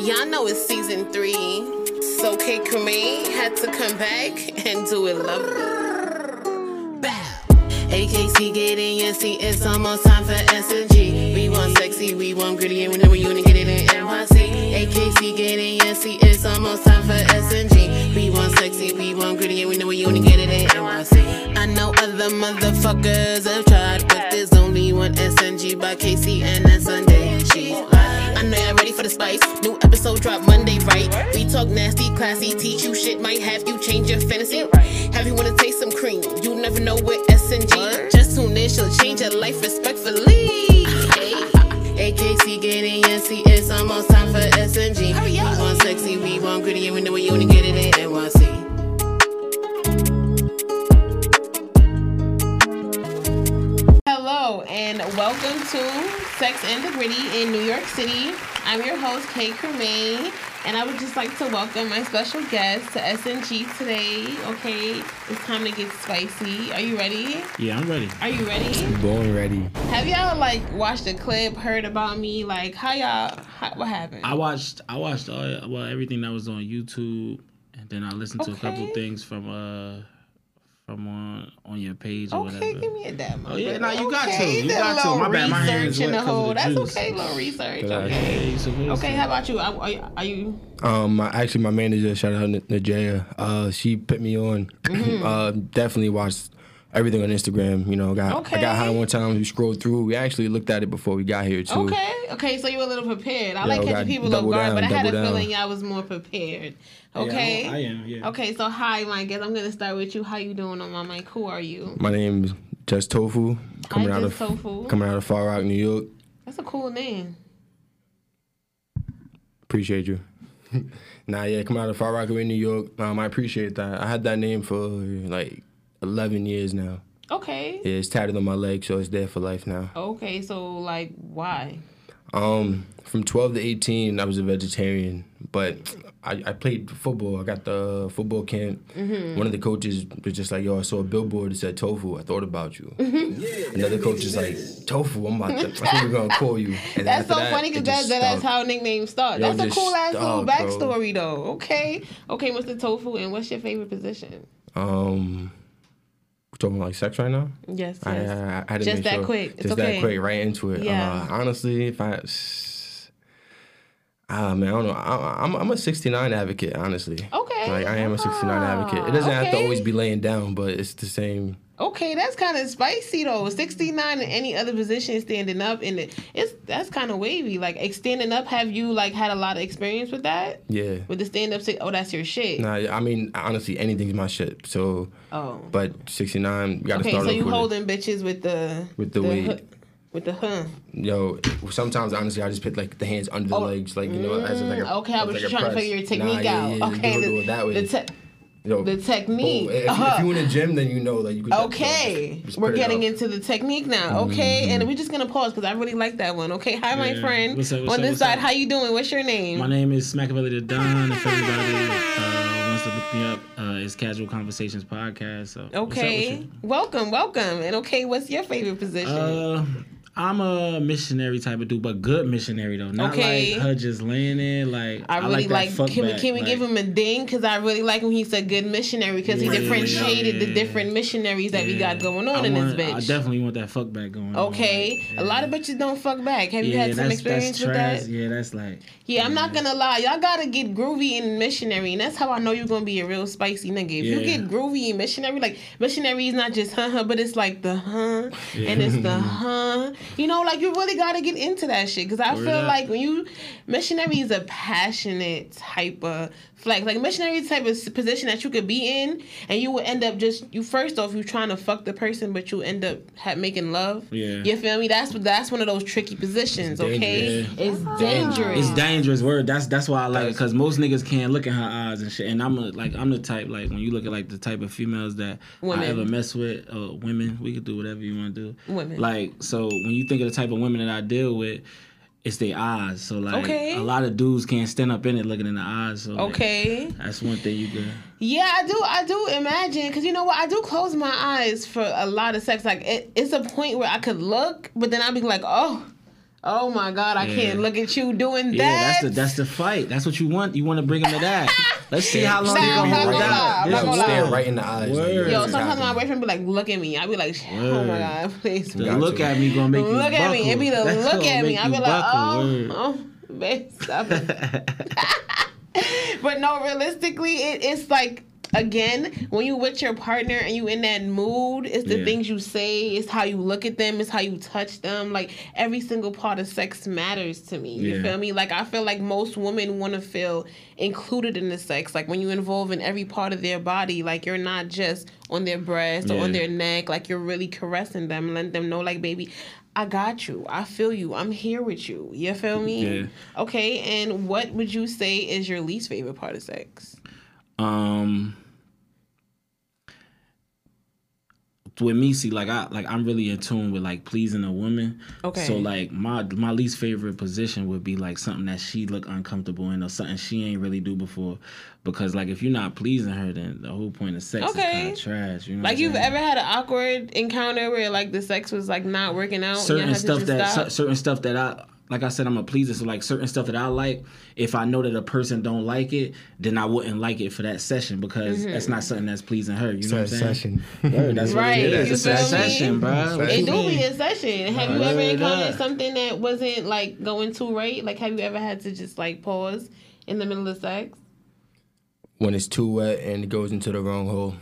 Y'all know it's season three, so Kay Creme had to come back and do it love. Bow. AKC get in your seat, it's almost time for S&G. We want sexy, we want gritty, and we know we wanna get it in NYC. AKC get in your seat, it's almost time for S&G. We want sexy, we want gritty, and we know we wanna get it in NYC. I know other motherfuckers have tried, but there's only one SNG by Casey, and that's Sunday. She's. I know y'all ready for the spice. New episode drop Monday, right? We talk nasty, classy, teach you shit, might have you change your fantasy. Have you wanna taste some cream? You never know what SNG. Just tune in, she'll change your life respectfully. AKC getting seat, it's almost time for SNG. Oh, we want sexy, we want gritty, and we know we only get it in NYC. Hello and welcome to Sex and the Gritty in New York City. I'm your host, Kay Creme, and I would just like to welcome my special guest to SNG today. Okay, it's time to get spicy. Are you ready? Yeah, I'm ready. Are you ready? Born ready. Have y'all like watched the clip, heard about me? Like, how y'all? How, what happened? I watched I watched all well everything that was on YouTube, and then I listened to a couple things from uh from on on your page or Okay, whatever. give me a dab. Oh, yeah, no, you got to. Okay, You got to. My bad, my hands research in wet the 'cause of hole. That's juice. okay, little research. Okay. Yeah, you supposed Okay, how about you? Are, are you? Are you Um, my, actually, my manager, shout out N- Najaya, uh, she put me on. Mm-hmm. uh, definitely watched everything on Instagram. You know, got I got high one time. We scrolled through. We actually looked at it before we got here too. okay? Okay, so you were a little prepared. I Yeah, like catching people off double guard, down, but I had a down. feeling y'all was more prepared. Yeah, Okay. I am. Yeah. Okay, so hi, my guest. I'm gonna start with you. How you doing on my mic? Who are you? My name's Just Tofu, coming out Just of Tofu. coming out of Far Rock, New York. That's a cool name. Appreciate you. nah, yeah, come out of Far Rockaway, New York. Um, I appreciate that. I had that name for like 11 years now. Okay. Yeah, it's tatted on my leg, so it's there for life now. Okay, so like, why? Um, from 12 to 18, I was a vegetarian, but I, I played football. I got the football camp. Mm-hmm. One of the coaches was just like, "Yo, I saw a billboard that said tofu. I thought about you." Another coach is like, "Tofu, I'm about to. I think we're gonna call you." And That's so that, funny because that, that, that's how nicknames start. Yo, that's a cool ass little stuck, bro. backstory though. Okay. Okay, Mr. Tofu, and what's your favorite position? Um, talking like sex right now. Yes, I, yes. I, I to Just that sure- quick. It's Just okay. that quick, right into it. Yeah. Uh, honestly, if I, ah man, I don't know. I, I'm I'm a 69 advocate. Honestly. Okay. Like I am a 69 advocate. It doesn't have to always be laying down, but it's the same. Okay, that's kind of spicy though. Sixty nine in any other position standing up, and it, it's that's kind of wavy. Like standing up, have you like had a lot of experience with that? Yeah. With the stand up, oh, that's your shit. Nah, I mean honestly, anything's my shit. So, Oh. but 69, you gotta Okay, start so you with it. holding bitches with the With the weight. hu- with the huh. Yo, sometimes honestly, I just put like the hands under the legs, like you know, as like a Oh, Mm, Okay, I was like just trying to figure your technique yeah, out. yeah, okay, do it, the, do it that way. the te- Yo, the technique. boom. If, Uh-huh. if you in the gym, then you know like you. Could Okay, just we're getting into the technique now. Okay, and we're just gonna pause because I really like that one. Okay, hi, my friend. What's up, what's On up, this what's side, up? how you doing? What's your name? My name is Smackabilly the Don. If anybody uh, wants to look me up, uh, it's Casual Conversations Podcast. So what's up with Okay, you? welcome, welcome. And okay, what's your favorite position? Uh, I'm a missionary type of dude, but good missionary though. Not Okay. like her just laying there. Like I really that like. fuck can we can we like- give him a ding? Because I really like when he's a good missionary because Yeah, he differentiated the yeah. different missionaries that we got going on I in want- this bitch. I definitely want that fuck back going. on. Okay, Like, a lot of bitches don't fuck back. Have you had some experience with that? Yeah, that's like. Yeah, I'm not gonna lie. Y'all gotta get groovy in missionary, and that's how I know you're gonna be a real spicy nigga. If you get groovy in missionary, like missionary is not just huh huh, but it's like the huh, and it's the huh. You know, like you really gotta get into that shit because I Word feel up. like when you missionary is a passionate type of flex. Like missionary is the type of position that you could be in, and you will end up just you first off you trying to fuck the person, but you end up ha- making love. Yeah. you feel me? That's that's one of those tricky positions. okay, dangerous. it's dangerous. It's dangerous word. That's that's why I like it because most niggas can't look in her eyes and shit. And I'm a, like I'm the type like when you look at like the type of females that Women. I ever mess with, uh, women. We could do whatever you want to do. Women. Like so when you think of the type of women that I deal with, it's their eyes. So like Okay. a lot of dudes can't stand up in it looking in the eyes. So like, Okay. that's one thing you can. Yeah, I do. I do imagine because you know what? I do close my eyes for a lot of sex. Like it, it's a point where I could look, but then I'd be like, oh, Oh my god, I Yeah. can't look at you doing that. Yeah, that. that's the that's the fight. That's what you want. You want to bring him to that. Let's see how long Nah, you I'm gonna not hold gonna out. I'm This not gonna is lie. Stare war. right in the eyes. like, Word. yo, Yo, this is sometimes my boyfriend be like, "Look at me." I be like, "Oh Word. my god, please." The look to. at me gonna make you Look at me. buckle. It be the That's look at me. make I be like, buckle, oh, word. oh, babe, stop it. but no, realistically, it, it's like again when you with your partner and you in that mood, it's the Yeah. things you say, it's how you look at them, it's how you touch them. Like every single part of sex matters to me. You Yeah. feel me? Like I feel like most women want to feel included in the sex. Like when you involve in every part of their body, like you're not just on their breast or on their neck, like you're really caressing them, letting them know, like, baby. I got you. I feel you. I'm here with you. You feel me? Yeah. Okay, and what would you say is your least favorite part of sex? Um, with me, see, like I like I'm really in tune with like pleasing a woman. Okay. So like my my least favorite position would be like something that she look uncomfortable in or something she ain't really do before. Because like if you're not pleasing her, then the whole point of sex Okay. is kind of trash. You know, Like you've saying? ever had an awkward encounter where like the sex was like not working out? certain stuff that certain stuff that I like I said I'm a pleaser so like certain stuff that I like if I know that a person don't like it then I wouldn't like it for that session because Mm-hmm. that's not something that's pleasing her you know what I'm saying session. Word, that's Right, it is it's a feel session bro What It do be a session. Have you ever encountered something that wasn't like going too right? Like have you ever had to just like pause in the middle of sex? when it's too wet and it goes into the wrong hole.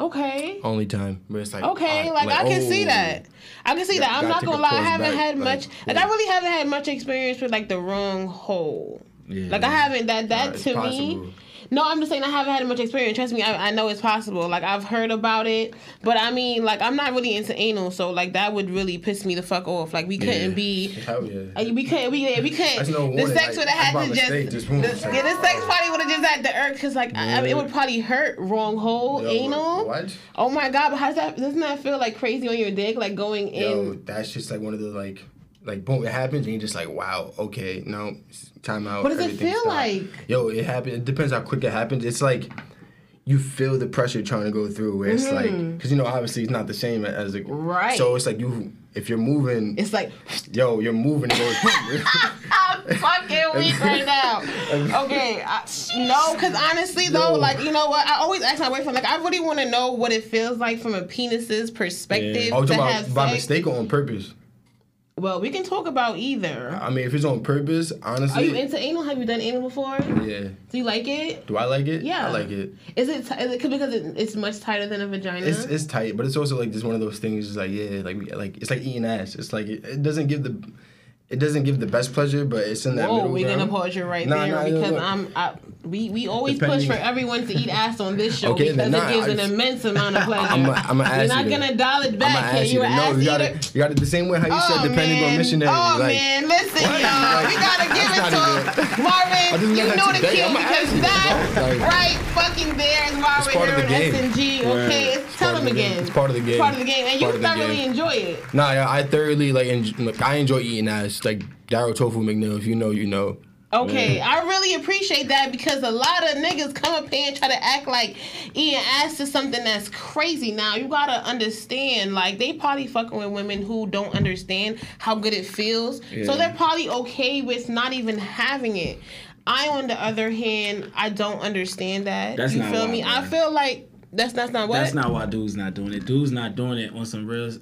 Okay. Only time where it's like Okay, I- like, I can see oh. that. I can see Got- that. I'm not gonna lie. I haven't back, had like, much. Like I really haven't had much experience with like the wrong hole. Yeah. Like I haven't that that to me. possible. No, I'm just saying I haven't had much experience. Trust me, I, I know it's possible. Like I've heard about it, but I mean, like I'm not really into anal, so like that would really piss me the fuck off. Like we couldn't Yeah. be. Hell yeah. uh, We couldn't. We we couldn't. No the sex would have had to just. mistake, just the, yeah, the sex party would have just had the irk because like I, I mean, it would probably hurt. Wrong hole, Yo, anal. What? Oh my god! But how's that? Doesn't that feel like crazy on your dick? Like going in. Yo, that's just like one of the like, like boom, it happens and you're just like, wow, okay, no, time out. What does it feel stop. like? Yo, it happens. It depends how quick it happens. It's like you feel the pressure trying to go through. Where it's like, because you know, obviously it's not the same as like, Mm-hmm. Right. So it's like you, if you're moving, It's like yo, you're moving. It goes, I'm fucking weak right now. Okay, I, no, because honestly though, Yo. like you know what, I always ask my boyfriend, like I really want to know what it feels like from a penis's perspective oh, to talking have by sex. mistake or on purpose. Well, we can talk about either. I mean, if it's on purpose, honestly. Are you into anal? Have you done anal before? yeah. Do you like it? Do I like it? Yeah. I like it. Is it, t- is it because it, it's much tighter than a vagina? It's it's tight, but it's also like just one of those things. Like yeah, like we- like it's like eating ass. It's like it, it doesn't give the it doesn't give the best pleasure, but it's in that Whoa, middle we're gonna pause you right Nah, there nah, because. I'm. I, we we always Depending- push for everyone to eat ass on this show Okay, because then, nah, it gives I an immense amount of pleasure. I'm a, I'm a You're not eater. gonna dial it I'm a back ass here. You eater. an No, ass you got eater? it. You got it the same way how you Oh, said depending man. on missionary. Oh like, man, listen, y'all. Like, we gotta give it to him. Marvin, just you learned know the today. cue because that. Like- right fucking there is Marvin part of here the at. SNG. Okay, It's tell part him of the game. again. It's part of the game. It's part of the game, and you part of the thoroughly enjoy it. Nah, I thoroughly like. I enjoy eating ass. Like Daryl Tofu McNeil. If you know, you know. Okay, I really appreciate that because a lot of niggas come up here and try to act like Ian ass is something that's crazy. Now you gotta understand, like they probably fucking with women who don't understand how good it feels, so they're probably okay with not even having it. I, on the other hand, I don't understand that. That's you feel why, me? I feel like that's that's not what. That's not why dudes not doing it. Dudes not doing it on some real.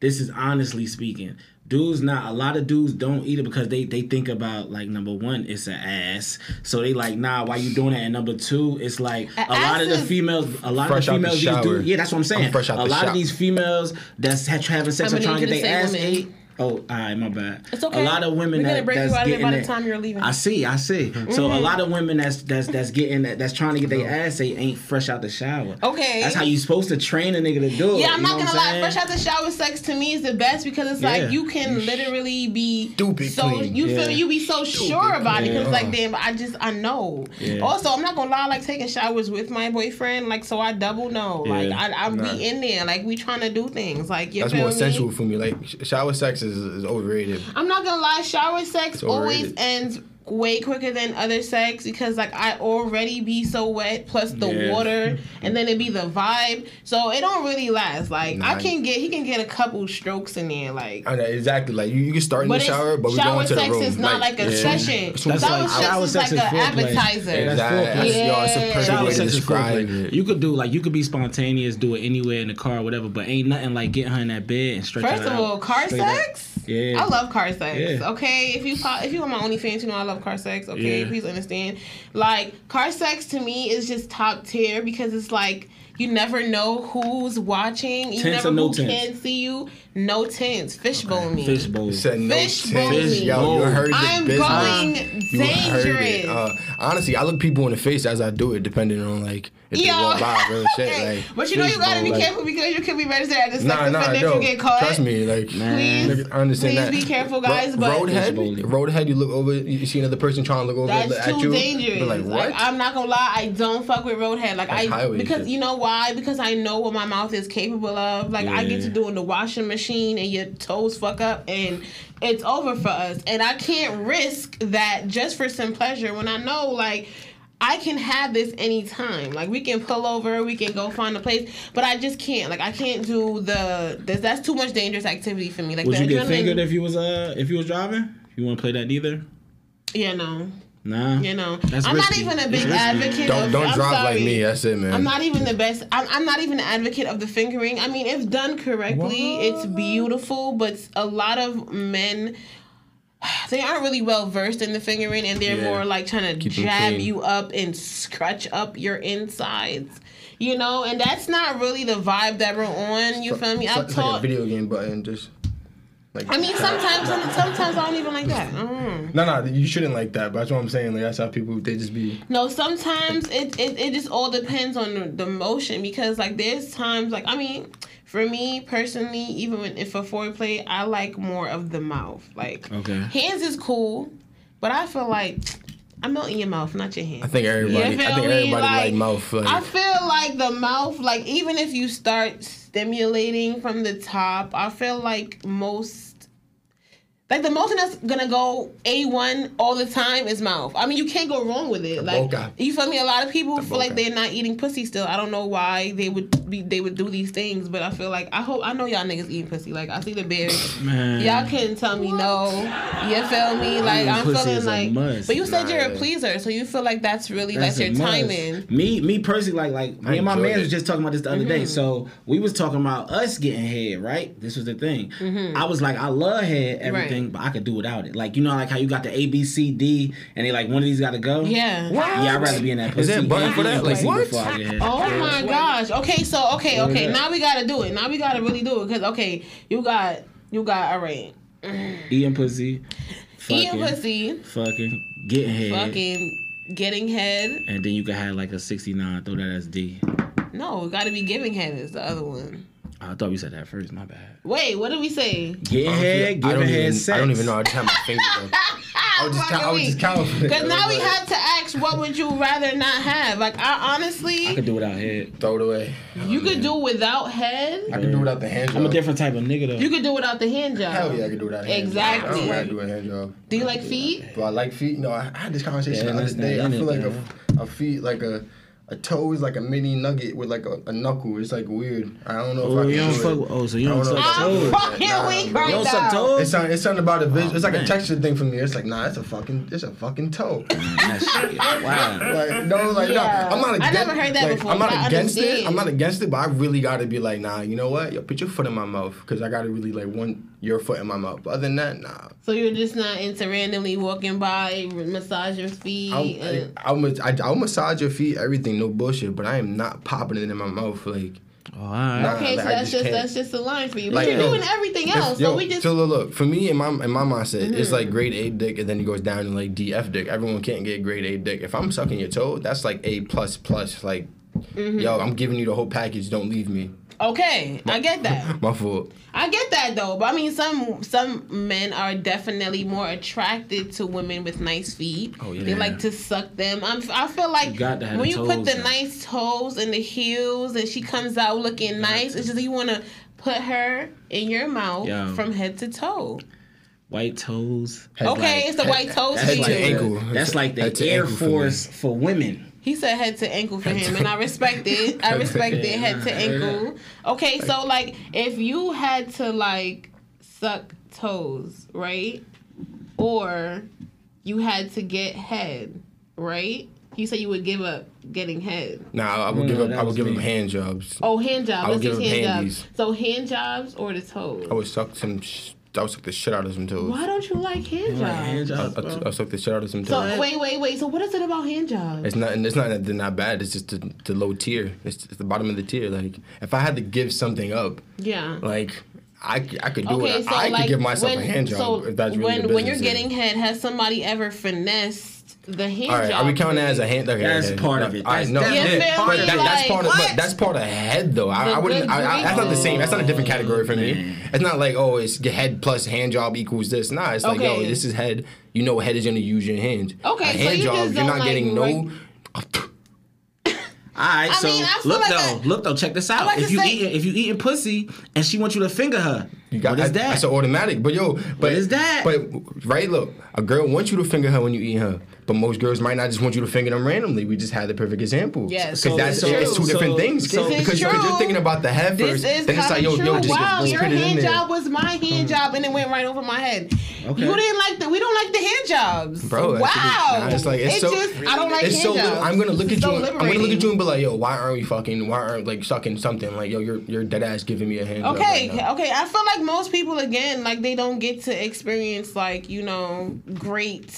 This is honestly speaking. Dudes not a lot of dudes don't eat it because they they think about like number one it's an ass. So they like nah why you doing that? And number two it's like A a, lot of the females a lot Fresh of out the the females these dudes yeah that's what I'm saying. I'm fresh out a the lot shower. of these females that's having sex I'm or gonna trying to get their ass say women. ate oh alright my bad It's okay. a lot of women We're gonna that, break you out of here getting by the time you're leaving. I see I see so Mm-hmm. a lot of women that's that's that's getting that that's trying to get their ass ate ain't fresh out the shower Okay. that's how you supposed to train a nigga to do it Yeah, I'm you not know gonna what lie. saying? Fresh out the shower sex to me is the best because it's Yeah. like you can You literally be Stupid so clean. you Yeah. feel you be so sure about it because clean. like damn, I just I know. Yeah. Also, I'm not gonna lie. Like taking showers with my boyfriend, like so I double know. Like Yeah. I I Nah. be in there, like we trying to do things. Like you That's feel more me? sensual for me. Like shower sex is, is overrated. I'm not gonna lie. Shower sex always ends way quicker than other sex because like I already be so wet plus the Yeah. water and then it be the vibe. So it don't really last. Like I can get he can get a couple strokes in there like I know, exactly. Like you, you can start in but the shower, but we shower go into the sex is not like, a yeah. session. That's That's shower like sex shower is sex like is an foreplay. appetizer. Yeah, that's Exactly. foreplay. Yo, it's a perfect Shower way to sex is describe it. You could do like you could be spontaneous, do it anywhere in the car, whatever. But ain't nothing like getting her in that bed and stretching First of all, car straight up. sex. Yeah. I love car sex. Yeah. Okay, if you fo- if you on my OnlyFans, you know I love car sex. Okay, Yeah. please understand. Like car sex to me is just top tier because it's like you never know who's watching. You Tents never no who tents? can see you. No tents. Fishbone me. Fishbowl. You said no Fish tits. bowl. Yo, you heard the I'm business. going You heard it. dangerous. Uh, honestly, I look people in the face as I do it, depending on like if they Yo. walk by, real shit. Like, but you know you gotta be like- careful because you could be registered at the sex Nah, nah, if yo, you get caught. trust me, like, Please, nigga, I understand please that. be careful, Ro- guys. but roadhead, Fishbowling. roadhead, you look over, you see another person trying to look over That's at you. dangerous. You're like, what? I'm not gonna lie, I don't fuck with roadhead. Like That's I because shit. you know why? Because I know what my mouth is capable of. Like I get to do in the washing machine and your toes fuck up and it's over for us. And I can't risk that just for some pleasure when I know like I can have this anytime. Like we can pull over, we can go find a place, but I just can't. Like I can't do the. This, that's too much dangerous activity for me. Like Would you get fingered if you was uh if you was driving? You want to play that neither? Yeah, no. Nah. You know, That's I'm risky. not even a It's big risky. advocate. don't of, don't I'm drive like me. That's it, man. I'm not even the best. I'm, I'm not even an advocate of the fingering. I mean, if done correctly, it's beautiful. But a lot of men, they aren't really well versed in the fingering, and they're Yeah. more like trying to Keep 'em jab you up and scratch up your insides. You know, and that's not really the vibe that we're on. You feel me? It's, I've like- it's like a taught. video game button, just. Like, I mean, sometimes, sometimes I don't even like that. Mm. No, no, you shouldn't like that. But that's what I'm saying. Like that's how people they just be. No, sometimes it, it, it just all depends on the, the motion because like there's times like I mean, for me personally, even when if a foreplay, I like more of the mouth. Like Okay. hands is cool, but I feel like I'm melting your mouth, not your hand. I think everybody. I think everybody like, mouth. Like, I feel like the mouth, like even if you start stimulating from the top, I feel like most. Like the motion that's gonna go A one all the time is mouth. I mean, you can't go wrong with it. Like you feel me? A lot of people feel like they're not eating pussy still. I don't know why they would be they would do these things, but I feel like I hope I know y'all niggas eating pussy. Like I see the bears. Man. Y'all couldn't tell me no. You feel me? Like I'm pussy feeling is a like, must. but you said Nah, you're a pleaser, so you feel like that's really that's, a your must. timing. Me, me personally, like like me I and my man it. was just talking about this the other Mm-hmm. day. So we was talking about us getting head, right? This was the thing. I was like, I love head, everything, Mm-hmm. Right. but I could do without it. Like you know, like how you got the A, B, C, D, and they like one of these got to go. Yeah. Yeah, I'd rather be in that pussy. Is there a button for that? Like, pussy what? before I get head. Oh my gosh. Okay, so okay, okay. Yeah. Now we gotta do it. Now we gotta really do it because okay, you got you got all right. Eating pussy, fucking, Eating pussy, fucking, getting head, fucking getting head. and then you can have like a sixty nine. Throw that as D. No, it gotta be giving head is the other one. I thought we said that first. My bad. Wait, what did we say? Getting Honestly, head, I giving head, sex. I don't even know how just have my fingers. I was just, count, I was just counting. Because now we have to ask, what would you rather not have? Like I honestly, I could do without head. throw it away. you could do without head. I could do without the hand job. I'm a different type of nigga though. You could do without the hand job. Hell yeah, I could do without a hand Exactly. job. I don't want to do a hand job. Do you like feet? Do I like feet? No, I I had this conversation Yeah, the other day. I feel like a, a feet, like a a toe is like a mini nugget with like a, a knuckle. It's like weird. I don't know if Oh, I can you don't fuck. it. with- Oh, so you I don't don't know suck if I I'm toes. fucking Nah, weak bro. right You don't suck now. toes? It's something, it's something about the visual. Oh, it's like man. a texture thing for me. It's like, nah, it's a fucking, it's a fucking toe. Wow. Like, no, like, Yeah. no. I'm not I against never heard that like, before, I'm not against it. I'm not against it, but I really got to be like, nah, you know what? Yo, put your foot in my mouth. Because I got to really, like, want your foot in my mouth. But other than that, nah. So you're just not into randomly walking by, massage your feet. I'll, and- I'll, mas- I, I'll massage your feet, everything, no bullshit. But I am not popping it in my mouth. Like, Oh, all right. Nah. okay, so like, I that's just just can't. that's just a line for you. But Like, you're yo, doing everything if- else. yo, so we just so look, look, for me in my in my mindset, it's Mm-hmm. like grade A dick, and then it goes down to like DF dick. Everyone can't get grade A dick. If I'm sucking your toe, that's like A plus plus. Like, Mm-hmm. yo, I'm giving you the whole package. Don't leave me. Okay. I get that. My fault. I get that though. But I mean, some some men are definitely more attracted to women with nice feet. Oh, yeah. They like to suck them. I'm, I feel like You got when the you put the down. nice toes and the heels, and she comes out looking nice, it's just you want to put her in your mouth Yeah. from head to toe. white toes. Head Okay, like- it's the white toes That's Head for to ankle. That's like the Air ankle for. Force for women. He said head to ankle for him, and I respect it. I respect it, head to ankle. Okay, so like if you had to like suck toes, right? Or you had to get head, right? You said you would give up getting head. Nah, I would No, give up. I would was give him hand jobs. Oh, hand job. I would Let's give him hand handies. jobs. So hand jobs or the toes? I would suck some. Sh- I would suck the shit out of some toes. Why don't you like hand Like jobs? hand I, jobs, I, bro. I suck the shit out of some toes. So wait, wait, wait. So what is it about hand jobs? It's not. It's not. They're not bad. It's just the, the low tier. It's, it's the bottom of the tier. Like if I had to give something up, yeah. like I, I could do Okay, it. so I like could give myself when, a hand job so if that's really when the when you're getting head, has somebody ever finessed the hand All right, job? are we counting that as a hand? Okay, That's okay. part of it. All right, That's no, definitely yeah, part but of that, that's part of. But that's part of head, though. I, I wouldn't. I, I, that's not the same. That's not a different category for me. Man. It's not like oh, it's head plus hand job equals this. Nah, it's like yo, this is head. You know, head is gonna use your hands. Okay, a so hand you job, you're don't not getting like no. All right, I so mean, I look like though, I- look though, check this out. like if you say- eating, if you eating pussy and she wants you to finger her, You got what is that? That's an automatic. But yo, but is that? But right, look, a girl wants you to finger her when you eat her. But most girls might not just want you to finger them randomly. We just had the perfect example. Yes, because so that's it's it's true. two different things. so- This is because, because true. you're thinking about the head This first, is then it's like yo, true. yo, just, wow, just your put it hand job was my hand mm. job, and it went right over my head. Okay. You didn't like the. We don't like the hand jobs, Bro, Wow. nah, it's like- it's It so- just, I don't like it's hand so. jobs. Li- I'm gonna look at It's you. so I'm gonna look at you and be like, yo, why aren't we fucking? Why aren't like sucking something? Like, yo, you're you're dead ass giving me a hand. job Okay, right now. okay. I feel like most people again, like they don't get to experience like you know great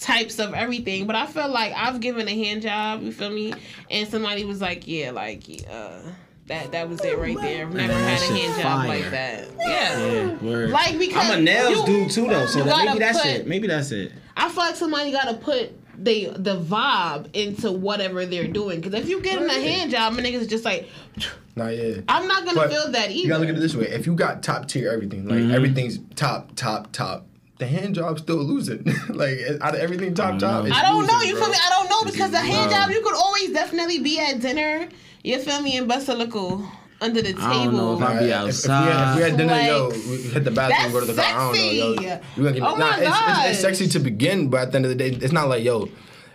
types of everything. But I feel like I've given a hand job. You feel me? And somebody was like, "Yeah, like uh, that that was it right there. I've never Man, had that a shit hand job fire. like that." Yeah. Yeah, word. Like, because I'm a nails you- dude too though, so that, gotta maybe that's put- it. Maybe that's it. I feel like somebody got to put they the vibe into whatever they're doing. Because if you get in a hand job, my niggas just like, Not yet. I'm not gonna But feel that either. You gotta look at it this way: if you got top tier everything, like everything's top, top, top, the hand job's still losing. like out of everything top, top. know. it's I don't know. You bro. feel me? I don't know because the hand job you could always definitely be at dinner. You feel me? And bust a little under the table. I don't know if I- Nah, be outside. If we had, if we had dinner, yo, we hit the bathroom, go to the car. I don't know, yo. sexy. We gonna get, Oh nah, my it's, it's, it's sexy to begin, but at the end of the day, it's not like, yo,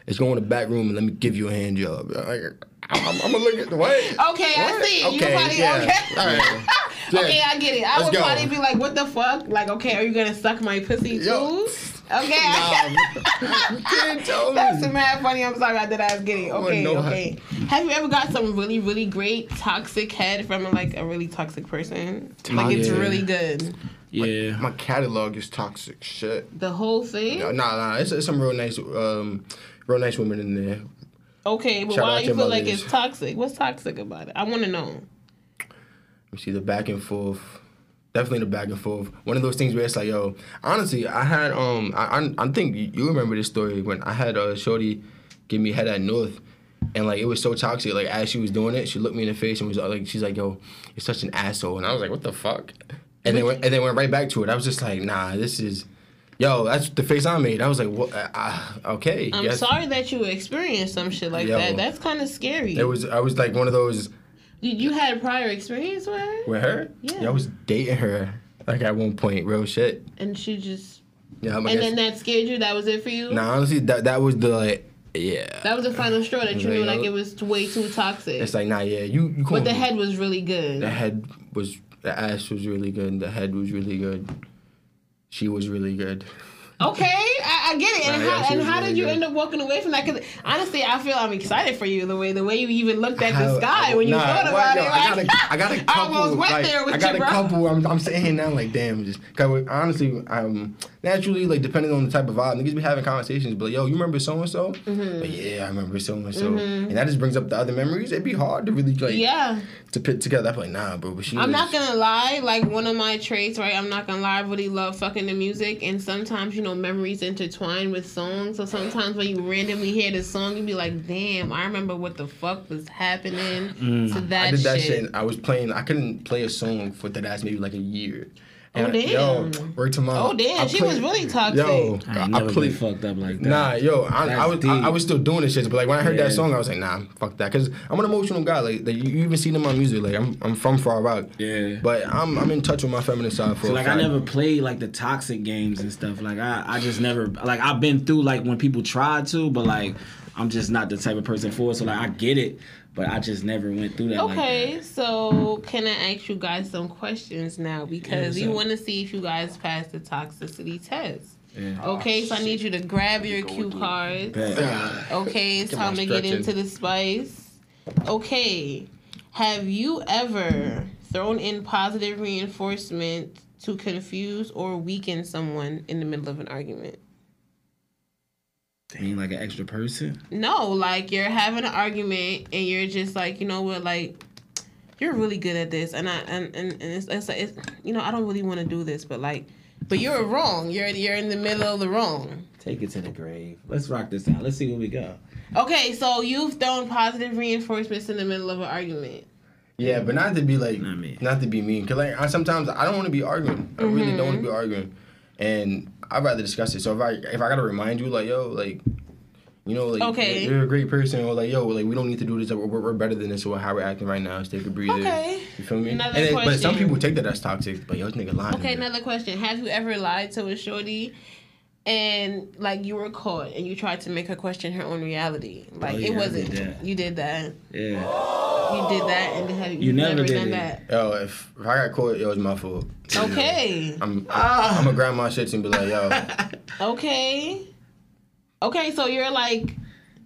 it's going to the back room and let me give you a hand job. Like, I'm, I'm, I'm gonna look at the what? Okay, I What? see. You Okay, probably yeah. okay. All right. okay, I get it. I Let's would go. probably be like, "What the fuck?" Like, okay, are you gonna suck my pussy too? Yo. Okay. You can't tell me. That's mad funny. I'm sorry I did ask get it. wanna Okay, know how- okay. Have you ever got some really, really great toxic head from like a really toxic person? Like it's Yeah. really good. Yeah. My catalog is toxic shit. The whole thing. Nah, nah, it's, it's some real nice, um, real nice women in there. Okay, but Shout why do you to feel like it's toxic? What's toxic about it? I want to know. You see the back and forth. Definitely the back and forth. One of those things where it's like, yo, honestly, I had um, I I, I think you- remember this story when I had uh, Shorty give me head at North, and like it was so toxic. Like as she was doing it, she looked me in the face and was uh, like, she's like, yo, you're such an asshole, and I was like, what the fuck? And then went, and then went right back to it. I was just like, nah, this is. Yo, that's the face I made. I was like, "What? Uh, uh, okay." I'm yes. sorry that you experienced some shit like Yo. that. That's kind of scary. It was. I was like one of those you, you had a prior experience with her, with her. Yeah. I was dating her like at one point, real shit. and she just, Yeah, I'm and then that scared you. That was it for you. Nah, honestly, that that was the like, yeah. That was the final straw that you Like, knew like it was way too toxic. it's like, nah, yeah, you you. but the head was really good. the head was the ass was really good. The head was really good. She was really good. Okay, I, I get it. And how and how really did you good. end up walking away from that? Because honestly, I feel I'm excited for you. The way the way you even looked at the sky when you Nah, thought about yo, it. I Like, got a, I got a I couple. almost went like, there with I got you, a couple. I'm, I'm sitting here now like, damn, just cause honestly, um, naturally, like depending on the type of vibe, niggas be having conversations, but like, yo, you remember so and so? Yeah, I remember so and so, and that just brings up the other memories. It'd be hard to really like, Yeah, to put together. I'm like, nah, bro, but she. I'm was, not gonna lie. Like one of my traits, right? I'm not gonna lie. I really love fucking the music, and sometimes you know memories intertwine with songs. So sometimes when you randomly hear the song, you be like, "Damn, I remember what the fuck was happening to mm. that, I did that shit." shit. I was playing. I couldn't play a song for that ass maybe like a year. Oh, and Oh, I- Yo, damn. word to mom. Oh, damn, I she was really toxic. Yo, I ain't I, played. fucked up like that. Nah, yo, I, I was I, I was still doing this shit, but like when I heard Yeah. that song, I was like, nah, fuck that, because I'm an emotional guy. Like, like, you you even seen in my music, like I'm I'm from Far Rock. Yeah. But I'm I'm in touch with my feminine side for So a like I never played like the toxic games and stuff. Like I, I just never like I've been through like when people tried to, but like I'm just not the type of person for it. So like I get it, but I just never went through that. Okay, Like so can I ask you guys some questions now because Yeah, we want to see if you guys pass the toxicity test. Yeah. Okay, so I need you to grab your cue cards. Okay, it's time to get into the spice. Okay, have you ever thrown in positive reinforcement to confuse or weaken someone in the middle of an argument? I mean like an extra person. No, like you're having an argument and you're just like, you know what, like you're really good at this, and I and and, and it's, it's, it's you know I don't really want to do this, but like, but you're wrong. You're you're in the middle of the wrong. Take it to the grave. Let's rock this out. Let's see where we go. Okay, so you've thrown positive reinforcements in the middle of an argument. Yeah, but not to be like, Not me. not to be mean, cause like I, sometimes I don't want to be arguing. I really don't want to be mm-hmm. arguing, and I'd rather discuss it. So if I if I gotta remind you, like yo, like, you know, like Okay. you're, you're a great person, or like yo, like we don't need to do this. We're, we're better than this, or how we're acting right now. Take a breather. Okay. You feel me? Another and then, but some people take that as toxic. But yo, this nigga lying. Okay, another question: Have you ever lied to a shorty? And like you were caught, and you tried to make her question her own reality. Like Oh, yeah, it wasn't. did that. You did that. Yeah. You did that, and have you, You never never did done it. that? Yo, if, if I got caught, it was my fault. Okay. I'm ah. I'm gonna grab my shit and be like, yo, Okay. Okay, so you're like,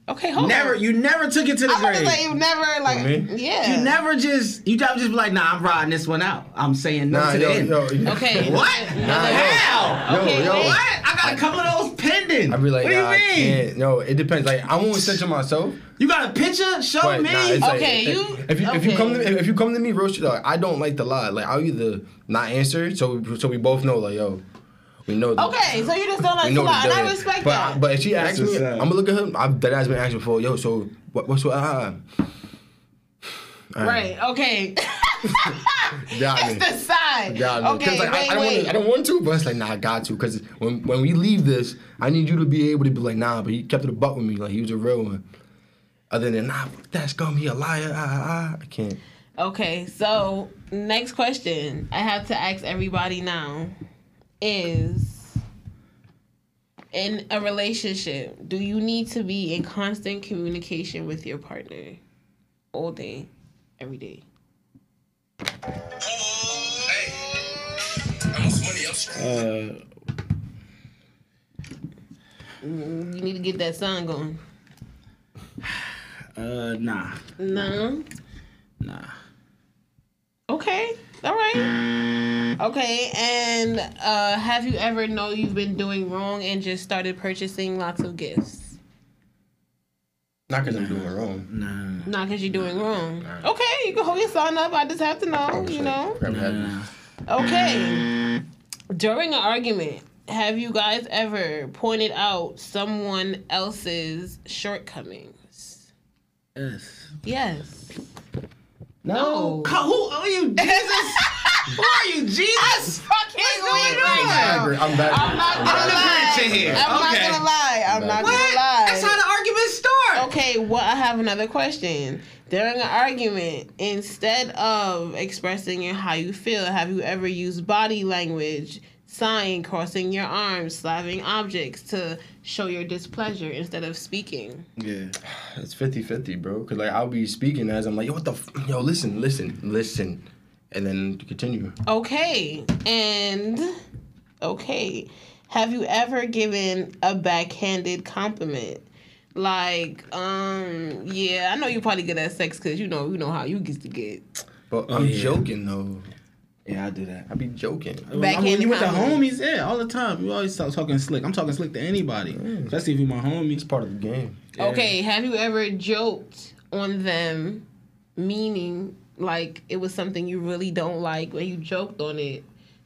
okay, hold Never on. you never took it to the I'm gonna grave. say you never like, Me? yeah. You never just you just be like, nah, I'm riding this one out. I'm saying no nah, to the yo, end. yo, yo. Okay. What? Nah, yo. How? Okay, yo. What? I got a couple of those pending. I be like, what do you nah, mean? No, it depends. Like I won't censor myself. You got a picture? Show But me. nah, it's like, Okay, if, you- If you, if you come to me, if you come to me, real shit, like, I don't like the lie. Like I'll either not answer, so so we both know, like yo, we know. The, Okay, so you just don't like We to know lie, and I respect but, that. But if she asks me, I'm up. gonna look at her. I've that has been asked before. Yo, so what, what's what? Ah, right, okay. got it's me. the side. Got me. 'Cause, Okay, like, wait, I, I, don't wait. wanna, I don't want to, but it's like, nah, I got to. Because when, when we leave this, I need you to be able to be like, nah, but he kept it a buck with me. Like, he was a real one. Other than, nah, fuck that scum, he a liar. Ah, ah, ah. I can't. Okay, so next question I have to ask everybody now is in a relationship, do you need to be in constant communication with your partner all day, every day? Uh, You need to get that song going. uh, nah, No. nah. Okay. All right. Okay. And uh, have you ever know you've been doing wrong and just started purchasing lots of gifts? Not because I'm doing wrong. Nah. Not because you're doing wrong. Okay, you can hold your sign up. I just have to know, you know. Nah. Okay. During an argument, have you guys ever pointed out someone else's shortcomings? Yes. Yes. No. Co- Who are you, Jesus? Who are you, Jesus? Fucking going on? I'm, I'm back. I'm not gonna I'm the lie. here. I'm Okay. not gonna lie. I'm not What? gonna lie. That's how the argument starts. Okay, well, I have another question. During an argument, instead of expressing how you feel, have you ever used body language, sign, crossing your arms, slapping objects to show your displeasure instead of speaking? Yeah. It's 50-50, bro. Cause like I'll be speaking as I'm like, yo, what the, f-? yo, listen, listen, listen, and then continue. Okay, and okay, have you ever given a backhanded compliment? Like, um, yeah, I know you're probably good at sex because you know you know how you get to get. But I'm yeah. joking though. Yeah, I do that. I be joking. I when you with the homies, yeah, all the time. You always start talking slick. I'm talking slick to anybody, mm. especially if you my homies. It's part of the game. Yeah. Okay, have you ever joked on them, meaning like it was something you really don't like when you joked on it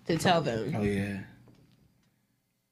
to tell them? Oh yeah.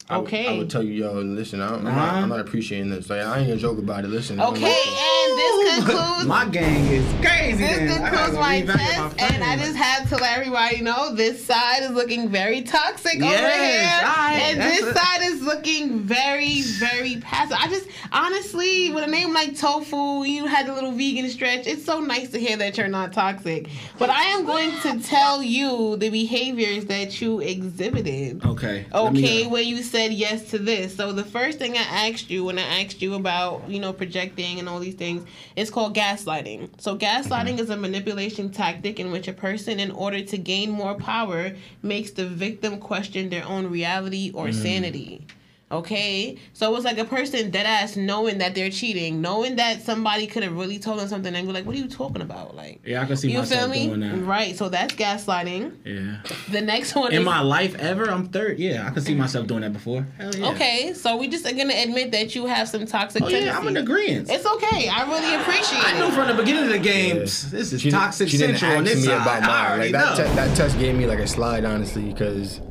I would- Okay. I would tell you, yo, listen, I, I'm, not, I'm uh-huh. not appreciating this. Like, I ain't gonna joke about it. Listen. Okay, and this concludes my gang is crazy. This then. I concludes my revalue my test, and I just have to let everybody know this side is looking very toxic over here, alright, and that's this a- side is looking very, very passive. I just honestly, with a name like Tofu, you had the little vegan stretch. It's so nice to hear that you're not toxic, but I am going to tell you the behaviors that you exhibited. Okay. Okay, where you said yes to this. So the first thing I asked you when I asked you about, you know, projecting and all these things, it's called gaslighting. So gaslighting mm-hmm. is a manipulation tactic in which a person in order to gain more power makes the victim question their own reality or mm-hmm. sanity. Okay, so it's like a person dead ass knowing that they're cheating, knowing that somebody could have really told them something, and be like, "What are you talking about?" Like, Yeah, I can see you feel myself me? doing that. Right. So that's gaslighting. Yeah. The next one In is my life ever, I'm third. Yeah, I can see myself doing that before. Hell yeah. Okay, so we just are gonna admit that you have some toxic Oh tendencies. yeah, I'm in agreement. It's okay. I really ah, appreciate I knew from the beginning of the games. This is She, toxic she didn't central on ask this me side. about I mine. Like that, know. te- that test gave me like a slide, honestly, because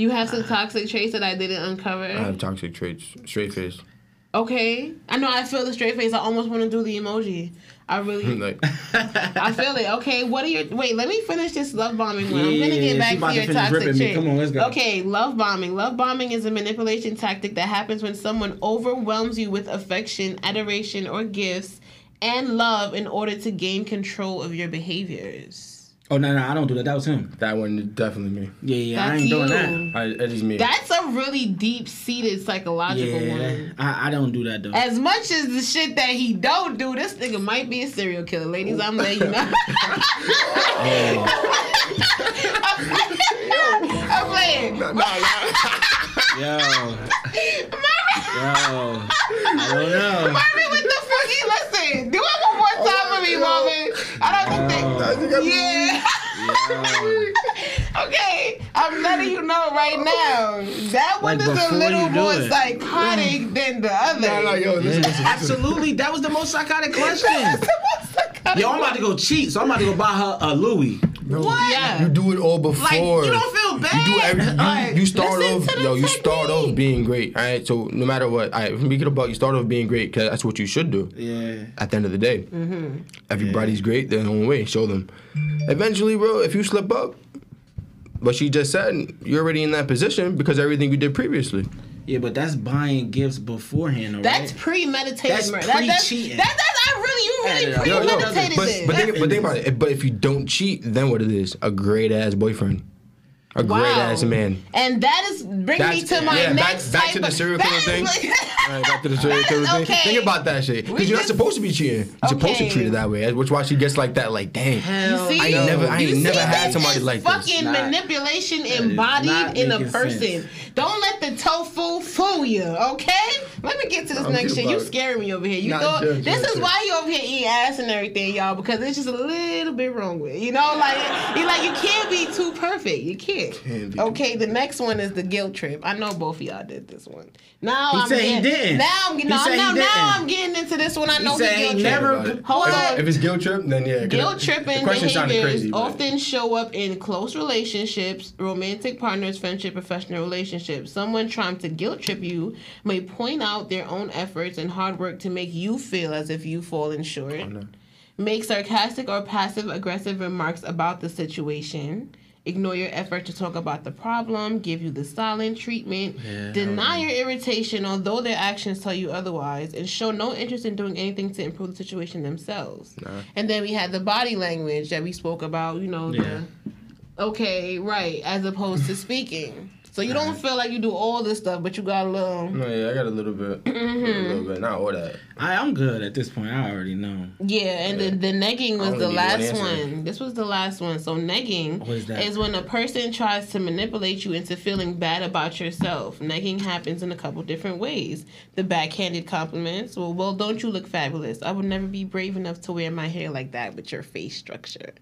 You have some uh, toxic traits that I didn't uncover. I have toxic traits, straight face. okay, I know. I feel the straight face. I almost want to do the emoji. I really, like, I feel it. Okay, what are your? Wait, let me finish this love bombing one. I'm gonna get back to to your finish toxic ripping me. trait. Come on, let's go. Okay, love bombing. Love bombing is a manipulation tactic that happens when someone overwhelms you with affection, adoration, or gifts and love in order to gain control of your behaviors. Oh no, no, I don't do that. That was him. that one definitely me. Yeah, yeah, I That's ain't doing you. that. I, that is me. That's a really deep seated psychological Yeah, one. I, I don't do that though. As much as the shit that he don't do, this nigga might be a serial killer, ladies. I'm letting you know. I'm playing. Nah, nah, Yo, yo, I don't know. Marvin, what the fuck? He listen. Do it one more oh, time for me, Marvin. I don't think. Nah. Yeah. okay, I'm letting you know right now. That one Like, is a little more it. psychotic mm. than the other. Nah, nah, yo, listen, listen, listen. Absolutely, that was the most psychotic question. Yo, I'm about to go cheat, so I'm about to go buy her a Louis. No, What? Yeah. You do it all before. Like, you don't feel bad. You do every, you, Like, you start off, to the yo, you start off being great. All right, so no matter what, all right, from it about you start off being great because that's what you should do. Yeah. At the end of the day, mm-hmm. everybody's great their own way. Show them. Eventually, bro, if you slip up, but she just said you're already in that position because everything you did previously. Yeah, but that's buying gifts beforehand, all That's right? premeditated That's murder. That, that's, pre-cheating. that, that's, I really, you really yeah, Yo, yo, premeditated but, this. but, think, but think about it. But if you don't cheat, then what it is? A great ass boyfriend. A Wow. great ass man. And that is bring me to my yeah, next back type to the of- serial killer thing. like- All right, back to the serial killer is thing. okay. Think about that shit. Because you're not supposed to be cheating. You're supposed to treat it that way. Which why she gets like that. Like, dang. Hell I ain't never, I You ain't never see, had this somebody is like fucking this. Not- manipulation is embodied in a person. sense. Don't let the tofu fool you, okay? Let me get to this I'm next shit. You it. scaring me over here. You thought chill, this chill, is chill. why you over here eating ass and everything, y'all, because it's just a little bit wrong with it. You know, like you like you can't be too perfect. You can't. Can't be too okay, the next one is the guilt trip. I know both of y'all did this one. Now He I'm said he didn't. Now I'm He no, said he no, now. I'm getting into this one. I know said he he guilt never- tripped. About. Hold if, on. If it's guilt trip, then yeah. Guilt the- tripping The question sounded behaviors crazy. often show up in close relationships, romantic partners, friendship, professional relationships. Someone trying to guilt trip you may point out their own efforts and hard work to make you feel as if you've fallen short. no. Make sarcastic or passive aggressive remarks about the situation. Ignore your effort to talk about the problem, give you the silent treatment, Yeah, deny your irritation, although their actions tell you otherwise, and show no interest in doing anything to improve the situation themselves. Nah. And then we had the body language that we spoke about, you know, Yeah. the okay, right, as opposed to speaking. So you don't feel like you do all this stuff, but you got a little No, yeah, I got a little bit. Mm-hmm. A little bit. Not all that. I, I'm good at this point. I already know. Yeah, and the, the negging was the need one last one. This was the last one. So negging is, that? when a person tries to manipulate you into feeling bad about yourself. Negging happens in a couple different ways. The backhanded compliments. Well, well, don't you look fabulous? I would never be brave enough to wear my hair like that with your face structure.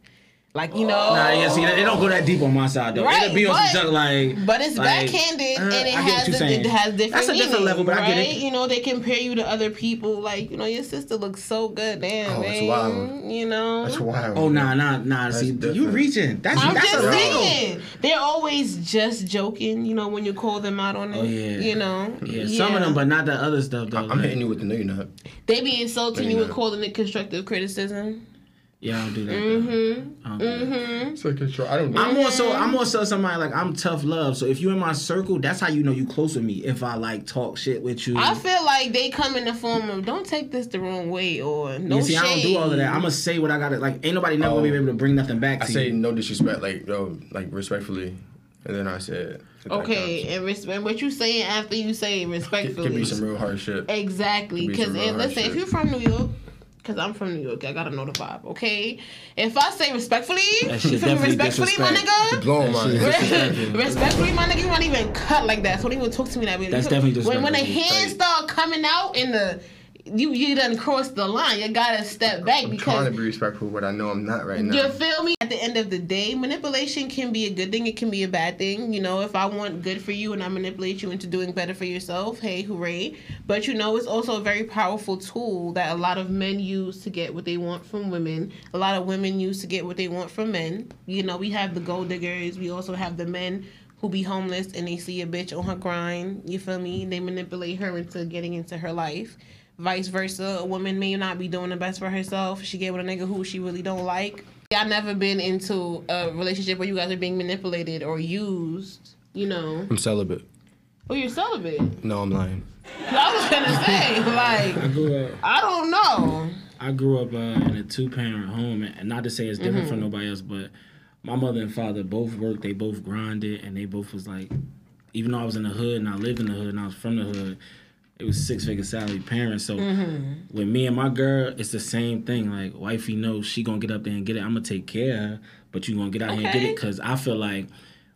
Like you know, Nah, yeah, see, they don't go that deep on my side though. Right, It'll be on but- some junk like. But it's like, backhanded uh, and it I get what has a, it has different That's a different meaning, level, but right? I get it. You know, they compare you to other people. Like you know, your sister looks so good, damn, Oh, that's man. wild. You know, That's wild. Oh nah nah nah. See, you different. reaching. That's I'm that's just illegal. saying they're always just joking. You know, when you call them out on it. Oh, yeah. You know, Yeah, some of them, but not the other stuff though. I'm like, hitting you with the no, you're not. they be insulting No, you you're and calling it constructive criticism. Yeah, I don't do that. Mm-hmm. I don't do that. It's like control. I don't. I'm more so I'm more so somebody like I'm tough love. So if you in my circle, that's how you know you close with me. If I like talk shit with you. I feel like they come in the form of don't take this the wrong way or no yeah, see, shade. I don't do all of that. I'm gonna say what I gotta like. Ain't nobody never gonna be Oh. able to bring nothing back I say you. no disrespect, like yo, like respectfully, and then I said. Okay, and respect what you saying after you say it It respectfully. could be some real hard shit. Exactly, Could be because some real listen, if you're from New York, because I'm from New York, I gotta know the vibe. Okay, if I say respectfully, That shit you feel me? definitely Respectfully, my disrespect. nigga. Blowing my. That shit is disrespectful. Respectfully, my nigga, you not even cut like that. So don't even talk to me that way. That's You- definitely when when the disrespectful. hands start coming out in the you you done crossed the line. You gotta step back I'm because trying to be respectful, but I know I'm not right now. you feel me? At the end of the day, manipulation can be a good thing. It can be a bad thing. You know, if I want good for you and I manipulate you into doing better for yourself, hey, hooray. But you know, it's also a very powerful tool that a lot of men use to get what they want from women. A lot of women use to get what they want from men. You know, we have the gold diggers. We also have the men who be homeless and they see a bitch on her grind. You feel me? They manipulate her into getting into her life. Vice versa, a woman may not be doing the best for herself. She get with a nigga who she really don't like. Y'all never been into a relationship where you guys are being manipulated or used. You know, I'm celibate. oh, you're celibate. No, I'm lying. I was gonna say, like, I grew up. I don't know. I grew up uh, in a two parent home, and not to say it's different Mm-hmm. from nobody else, but my mother and father both worked. They both grinded, and they both was like, even though I was in the hood and I lived in the hood and I was from the hood, it was six figure salary parents. So Mm-hmm. with me and my girl, it's the same thing. Like wifey knows she gonna get up there and get it. I'm gonna take care of her, but you gonna get out here and get it because I feel like.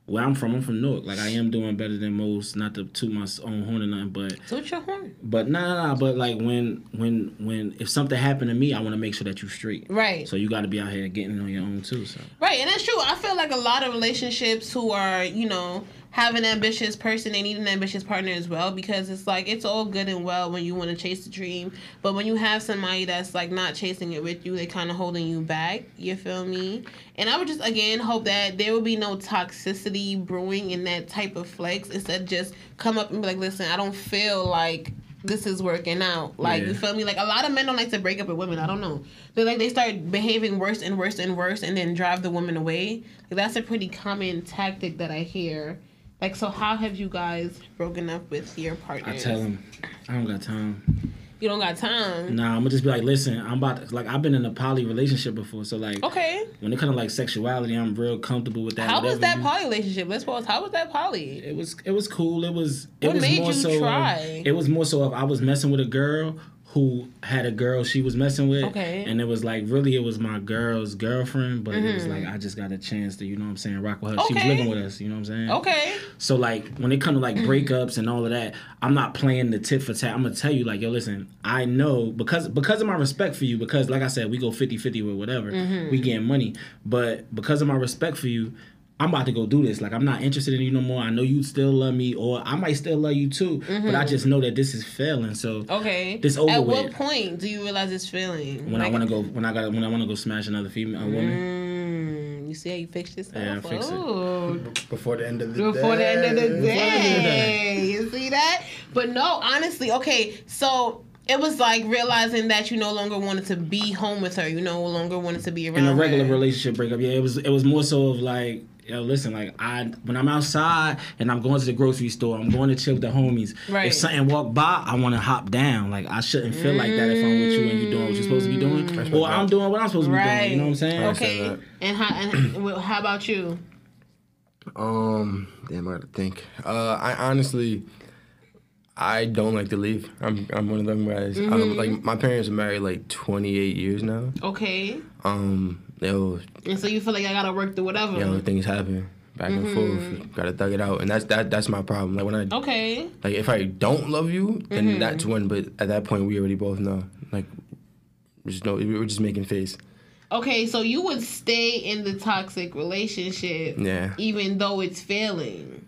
Where I'm from, I'm from Newark. Like I am doing better than most. Not to toot my own horn or nothing, but it's your horn, but nah, nah, nah. But like when, when, when, if something happened to me, I want to make sure that you straight. right? So you got to be out here getting it on your own too. So Right, and that's true. I feel like a lot of relationships who are, you know, have an ambitious person, they need an ambitious partner as well because it's like it's all good and well when you want to chase the dream, but when you have somebody that's like not chasing it with you, they kind of holding you back. You feel me? And I would just again hope that there will be no toxicity brewing in that type of flex. Instead, just come up and be like, listen, I don't feel like this is working out. Like Yeah. you feel me? Like a lot of men don't like to break up with women. I don't know. They like they start behaving worse and worse and worse, and then drive the woman away. Like, that's a pretty common tactic that I hear. Like, so how have you guys broken up with your partner? I tell them, I don't got time. you don't got time. Nah, I'm gonna just be like, listen, I'm about to, like I've been in a poly relationship before, so like Okay. when it comes to like sexuality, I'm real comfortable with that. How was that you- poly relationship? Let's pause. How was that poly? It was it was cool. It was it What was made more you so. try? it was more so if I was messing with a girl who had a girl she was messing with. Okay. And it was like really it was my girl's girlfriend, but it was like I just got a chance to, you know what I'm saying, rock with her. She was Mm-hmm. Living with us, you know what I'm saying? Okay. So like when it comes to like breakups and all of that, I'm not playing the tit for tat. I'm gonna tell you like, yo, listen, I know because because of my respect for you, because like I said, we go 50-50 with whatever. Mm-hmm. We getting money. But because of my respect for you, I'm about to go do this. Like I'm not interested in you no more. I know you still love me, or I might still love you too. But I just know that this is failing. So Mm-hmm. Okay. This over At what with. point do you realize it's feeling? when I want to go, when I got, when I want to go smash another female a woman, Mm, you see how you fixed yourself? Yeah, I fixed it. Before the end of the day. before the end of the day. day. You see that? But no, honestly, okay, so it was like realizing that you no longer wanted to be home with her. You no longer wanted to be around in a regular her. relationship breakup, yeah, it was it was more so of like, yo, listen, like I when I'm outside and I'm going to the grocery store, I'm going to chill with the homies. Right. If something walk by, I want to hop down. Like I shouldn't feel like that if I'm with you and you're doing what you're supposed to be doing, That's or what I'm doing what I'm supposed to be Right. doing. You know what I'm saying? Okay. And how and well, how about you? Um, damn, I gotta think. Uh, I honestly, I don't like to leave. I'm I'm one of them guys. Mm-hmm. Um, like my parents are married like 28 years now. Okay. Um, yo, And so you feel like I gotta work through whatever. yo, things happen back and Mm-hmm. forth. Gotta thug it out, and that's that. That's my problem. Like when I Okay. like if I don't love you, then Mm-hmm. that's when. But at that point, we already both know. Like, we just know we're just making face. Okay, so you would stay in the toxic relationship, Yeah. even though it's failing,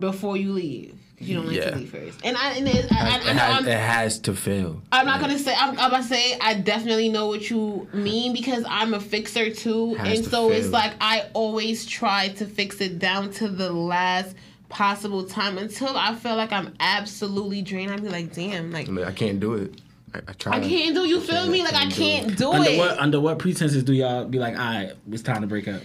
before you leave. 'Cause you don't like Yeah. to leave first. And I, and it, I, I, I it, know has, it has to fail. I'm not gonna say. I'm, I'm about to say. I definitely know what you mean because I'm a fixer too, Has and to so it's like I always try to fix it down to the last possible time until I feel like I'm absolutely drained. I'd be like, damn, like I, can't do it. I, I try. I can't do. You feel me? Like I can't do Under it. what under what pretenses do y'all be like, all right, it's time to break up?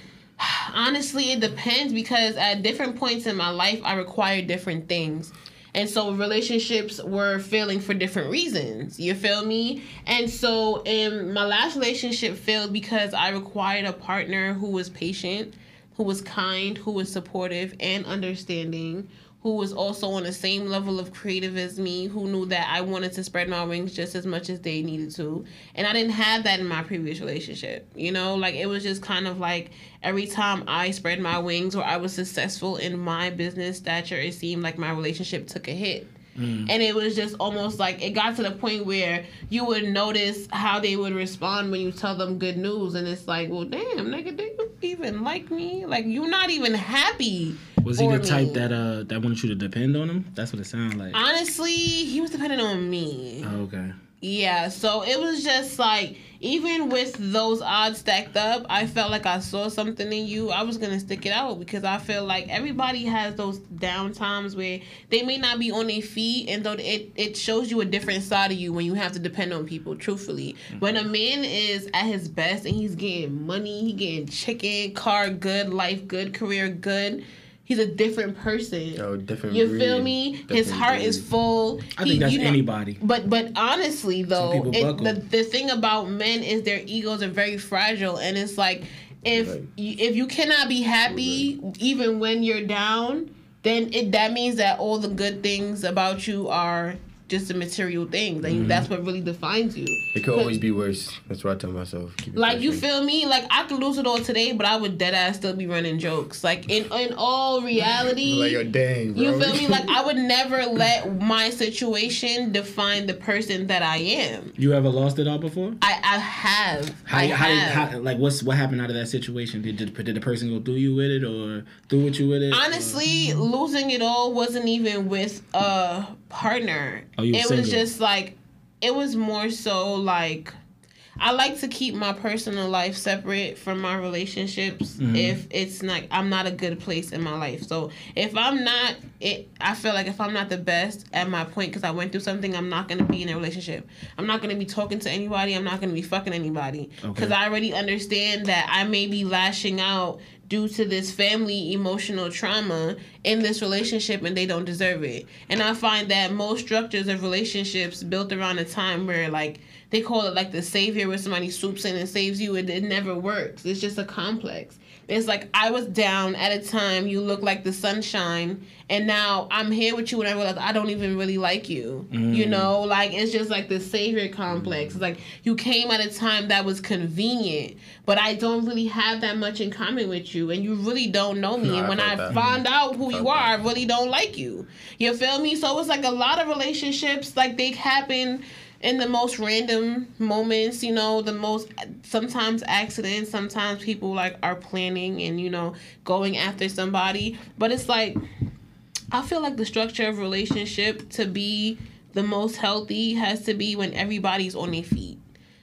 Honestly, it depends because at different points in my life, I require different things. And so relationships were failing for different reasons. You feel me? And so in my last relationship failed because I required a partner who was patient, who was kind, who was supportive and understanding, who was also on the same level of creative as me, who knew that I wanted to spread my wings just as much as they needed to. And I didn't have that in my previous relationship. You know, like it was just kind of like every time I spread my wings or I was successful in my business stature, it seemed like my relationship took a hit. Mm. And it was just almost like it got to the point where you would notice how they would respond when you tell them good news, and it's like, well, damn, nigga, do you even like me? Like you're not even happy. Was he the type that uh that wanted you to depend on him? That's what it sounded like. Honestly, he was dependent on me. oh, okay. Yeah, so it was just like even with those odds stacked up, I felt like I saw something in you. I was gonna stick it out because I feel like everybody has those down times where they may not be on their feet, and though it it shows you a different side of you when you have to depend on people. Truthfully, when a man is at his best and he's getting money, he getting chicken, car good, life good, career good. He's a different person. Yo, different You breed. feel me? His heart breed. is full. I He- think that's you know- anybody. but but honestly though, it, the the thing about men is their egos are very fragile, and it's like if Right. you, if you cannot be happy even when you're down, then it that means that all the good things about you are just the material things, and mm-hmm. that's what really defines you. It could always be worse. That's what I tell myself. Keep it Like you feel me? Like I could lose it all today, but I would dead ass still be running jokes. Like in in all reality, Like yo, dang, bro. you feel me? Like I would never let my situation define the person that I am. You ever lost it all before? I, I have. How, I how, did, have. how like what's what happened out of that situation? Did, did did the person go through you with it or through with you with it? Honestly, losing it all wasn't even with a partner. Oh, you it were was just like it was more so like I like to keep my personal life separate from my relationships Mm-hmm. if it's like I'm not a good place in my life. So if I'm not it I feel like if I'm not the best at my point cuz I went through something, I'm not going to be in a relationship. I'm not going to be talking to anybody. I'm not going to be fucking anybody Okay. cuz I already understand that I may be lashing out due to this family emotional trauma in this relationship and they don't deserve it. And I find that most structures of relationships built around a time where like they call it like the savior where somebody swoops in and saves you and it never works. It's just a complex. It's like I was down at a time you look like the sunshine and now I'm here with you and I realize I don't even really like you. You mm. know, like it's just like the savior complex. It's like you came at a time that was convenient, but I don't really have that much in common with you and you really don't know me. No, and I when I that. find out who you Felt are, I really don't like you. You feel me? So it's like a lot of relationships like they happen in the most random moments, you know, the most sometimes accidents, sometimes people like are planning and you know going after somebody, but it's like I feel like the structure of relationship to be the most healthy has to be when everybody's on their feet.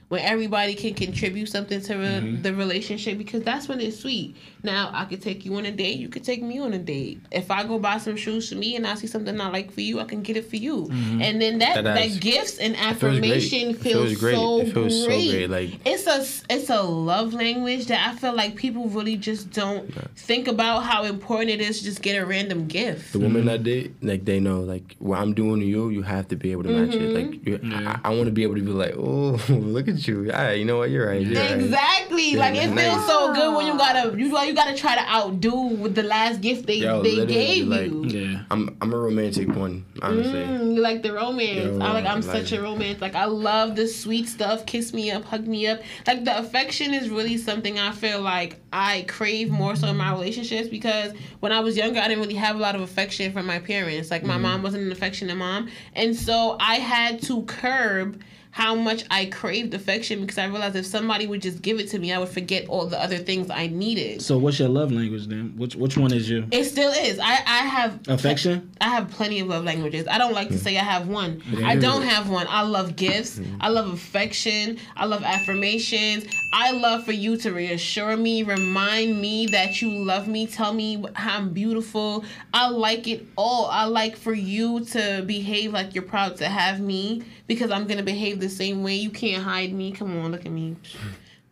When everybody can contribute something to re- mm-hmm. the relationship because that's when it's sweet. Now, I could take you on a date, you could take me on a date. If I go buy some shoes for me and I see something I like for you, I can get it for you. Mm-hmm. And then that, That that, gifts and feels great. affirmation It feels, feels great. so It feels so great. great, like- it's a it's a love language that I feel like people really just don't think about how important it is to just get a random gift. the woman mm-hmm. that they like they know like what I'm doing to you, you have to be able to match it. Like you, Yeah. I, I want to be able to be like, oh, look at you. Yeah, you know what? You're right. You're right. Exactly. Yeah, like it nice. feels so good when you gotta you you gotta try to outdo with the last gift they Yo, they gave like- you. Yeah. I'm I'm a romantic one, honestly. Mm, you like the romance. Yo, I like I'm like- such a romance. Like I love the sweet stuff. Kiss me up, hug me up. Like the affection is really something I feel like I crave more so in my relationships because when I was younger I didn't really have a lot of affection from my parents. Like my mom wasn't an affectionate mom. And so I had to curb how much I craved affection because I realized if somebody would just give it to me, I would forget all the other things I needed. So what's your love language then? Which which one is you? It still is. I I have Affection? I have plenty of love languages. I don't like to hmm. say I have one. I don't have one. I love gifts. Hmm. I love affection. I love affirmations. I love for you to reassure me, remind me that you love me, tell me how I'm beautiful. I like it all. I like for you to behave like you're proud to have me because I'm going to behave the same way. You can't hide me. Come on, look at me.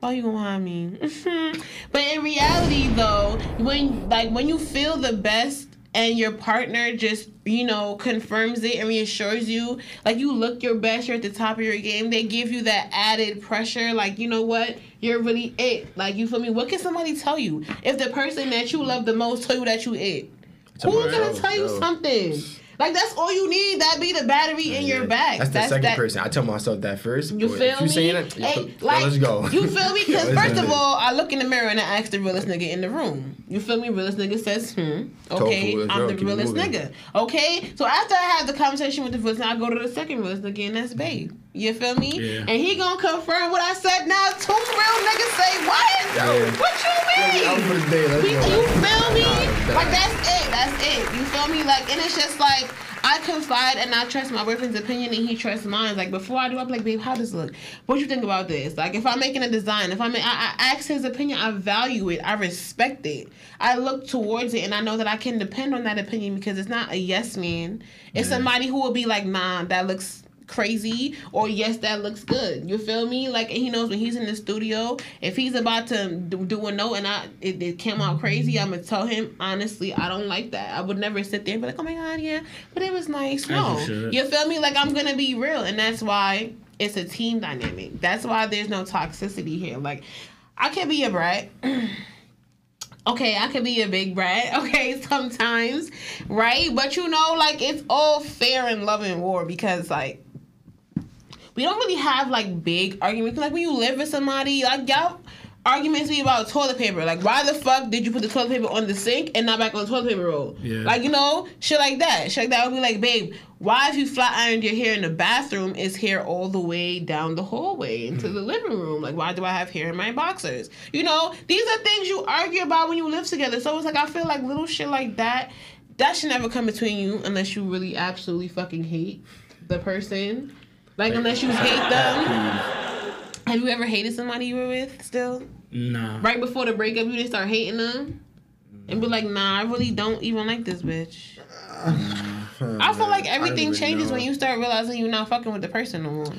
Why you gonna hide me? but in reality, though, when like when you feel the best and your partner just you know confirms it and reassures you, like you look your best, you're at the top of your game. They give you that added pressure, like you know what, you're really it. Like you feel me? What can somebody tell you if the person that you love the most tell you that you it? Who's gonna tell you yo. something? Like that's all you need. That be the battery in your Yeah. back. That's the second that, person. I tell myself that first. You feel if you me? saying it, Hey, yo, like, let's go. You feel me? Because first of all, I look in the mirror and I ask the realest nigga in the room. You feel me? Realest nigga says, hmm. Okay, I'm go, the keep realest nigga. Okay, so after I have the conversation with the realest, I go to the second realest nigga and that's babe. You feel me? Yeah. And he gonna confirm what I said. Now two real niggas say what? Yeah. What you mean? For the day. Let's We- go. you feel me? Like that's it. That's it. You feel me? Like, and it's just like I confide and I trust my boyfriend's opinion and he trusts mine. Like before I do, I'm like, babe, how does this look? What you think about this? Like if I'm making a design, if I'm, I, I ask his opinion, I value it, I respect it, I look towards it, and I know that I can depend on that opinion because it's not a yes man. It's somebody who will be like, nah, that looks crazy or yes that looks good. You feel me? Like and he knows when he's in the studio if he's about to do, do a note and i it, it came out crazy i'm gonna tell him honestly i don't like that. I would never sit there and be like oh my god yeah. But it was nice. No. you you feel me? Like i'm gonna be real and that's why it's a team dynamic. That's why there's no toxicity here. Like i can be a brat. Okay, I could be a big brat, okay, sometimes, right? But you know, like it's all fair in love and war because like we don't really have like big arguments. Like when you live with somebody, like y'all arguments be about toilet paper. Like why the fuck did you put the toilet paper on the sink and not back on the toilet paper roll? Yeah. Like you know, shit like that. Shit like that would be like, babe, why if you flat ironed your hair in the bathroom is hair all the way down the hallway into the living room? Like why do I have hair in my boxers? You know, these are things you argue about when you live together. So it's like I feel like little shit like that. That should never come between you unless you really absolutely fucking hate the person. Like unless you hate them. Have you ever hated somebody you were with still? Nah. Right before the breakup, you just start hating them? And be like, nah, I really don't even like this bitch. I feel like everything changes know. when you start realizing you're not fucking with the person no more.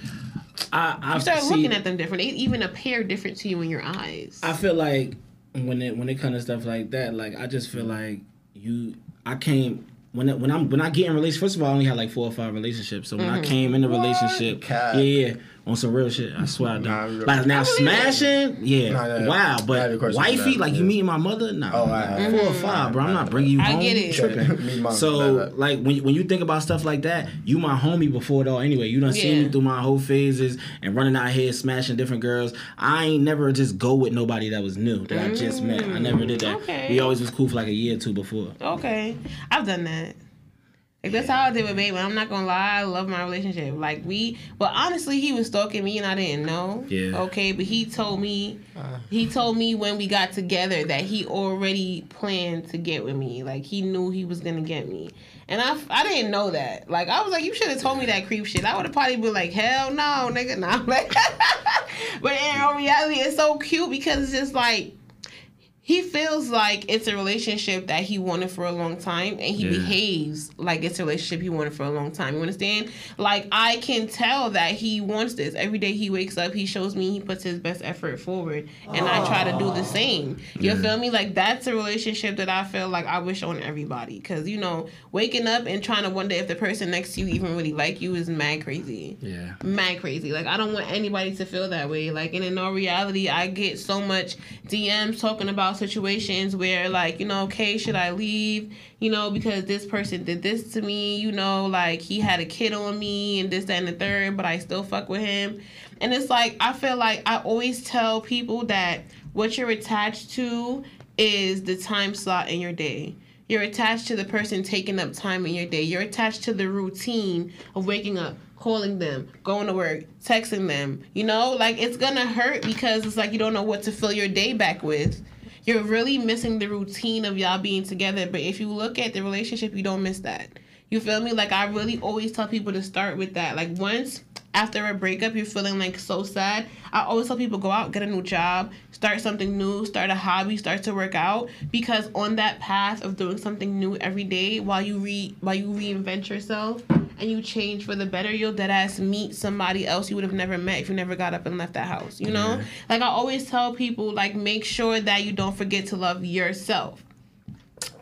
I I You start see, looking at them different. They even appear different to you in your eyes. I feel like when it when it comes to stuff like that, like I just feel like you. I came when it, when I'm when I get in relationship. First of all, I only had like four or five relationships. So when Mm-hmm. I came in a relationship, Cap. yeah, yeah, on some real shit. I swear I Nah, don't. real- like now I smashing, yeah, Nah, nah, nah. wow. I had a But wifey, that, like you yeah. meeting my mother, nah, Oh, nah, I- four or five, bro. I'm not bringing you I home. get it. tripping. Mom, So that- that. like when when you think about stuff like that, you my homie before it all. Anyway, you done seen me through my whole phases and running out here smashing different girls. I ain't never just go with nobody that was new that I just met. I never did that. Mm, okay. We always was cool for like a year or two before. Okay, I've done that. Like that's how I did with baby. I'm not gonna lie, I love my relationship. Like we, but honestly, he was stalking me and I didn't know. Yeah. Okay, but he told me, uh. he told me when we got together that he already planned to get with me. Like he knew he was gonna get me, and I, I didn't know that. Like I was like, you should have told me that creep shit. I would have probably been like, hell no, nigga, nah. Like, but in reality, it's so cute because it's just like he feels like it's a relationship that he wanted for a long time and he Yeah. behaves like it's a relationship he wanted for a long time you understand like i can tell that he wants this every day he wakes up he shows me he puts his best effort forward and i try to do the same you Yeah. feel me like that's a relationship that i feel like i wish on everybody because you know waking up and trying to wonder if the person next to you even really like you is mad crazy Yeah. mad crazy. Like I don't want anybody to feel that way. Like and in all reality, I get so much DMs talking about situations where like, you know, okay, should I leave? You know, because this person did this to me, you know, like he had a kid on me and this, that, and the third, but I still fuck with him. And it's like I feel like I always tell people that what you're attached to is the time slot in your day. You're attached to the person taking up time in your day. You're attached to the routine of waking up, calling them, going to work, texting them. You know, like it's gonna hurt because it's like you don't know what to fill your day back with. You're really missing the routine of y'all being together. But if you look at the relationship, you don't miss that. You feel me? Like I really always tell people to start with that. Like once after a breakup, you're feeling like so sad. I always tell people go out, get a new job, start something new, start a hobby, start to work out. Because on that path of doing something new every day, while you re while you reinvent yourself and you change for the better, you'll dead ass meet somebody else you would have never met if you never got up and left that house. You know, Yeah. like I always tell people, like make sure that you don't forget to love yourself.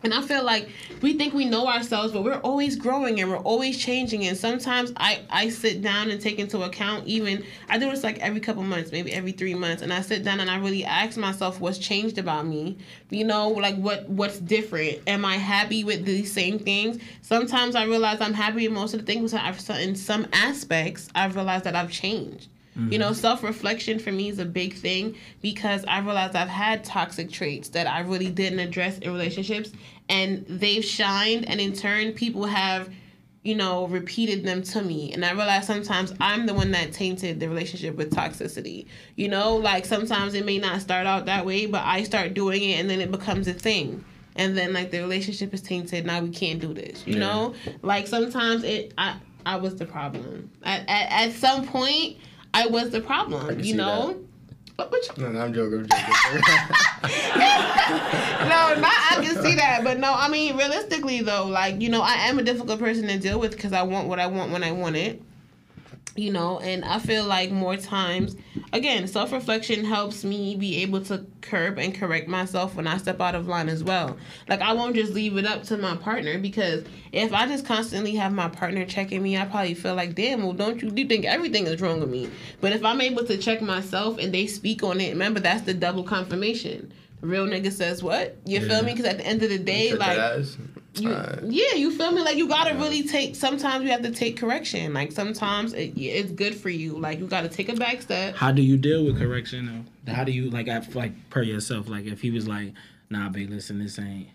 And I feel like we think we know ourselves, but we're always growing and we're always changing. And sometimes I, I sit down and take into account even I do this like every couple months, maybe every three months, and I sit down and I really ask myself what's changed about me. You know, like what what's different? Am I happy with these same things? Sometimes I realize I'm happy with most of the things, but in some aspects I've realized that I've changed. You know, mm-hmm. self reflection for me is a big thing because I realized I've had toxic traits that I really didn't address in relationships and they've shined, and in turn, people have, you know, repeated them to me. And I realized sometimes I'm the one that tainted the relationship with toxicity. You know, like sometimes it may not start out that way, but I start doing it and then it becomes a thing. And then like the relationship is tainted. Now we can't do this. You Yeah. know, like sometimes it I I was the problem. At at, at some point, I was the problem. You know. What, what you- No, no, I'm joking. I'm joking. no, not I can see that, but no, I mean realistically though, like you know, I am a difficult person to deal with because I want what I want when I want it. You know, and I feel like more times, again, self reflection helps me be able to curb and correct myself when I step out of line as well. Like, I won't just leave it up to my partner because if I just constantly have my partner checking me, I probably feel like, damn, well, don't you, you think everything is wrong with me? But if I'm able to check myself and they speak on it, remember, that's the double confirmation. The real nigga says what? You Yeah. feel me? Because at the end of the day, like. You, Alright. yeah, you feel me? Like you gotta really take. Sometimes you have to take correction. Like sometimes it, it's good for you. Like you gotta take a back step. How do you deal with correction though? How do you like I like per yourself? Like if he was like, nah, babe, listen, this ain't.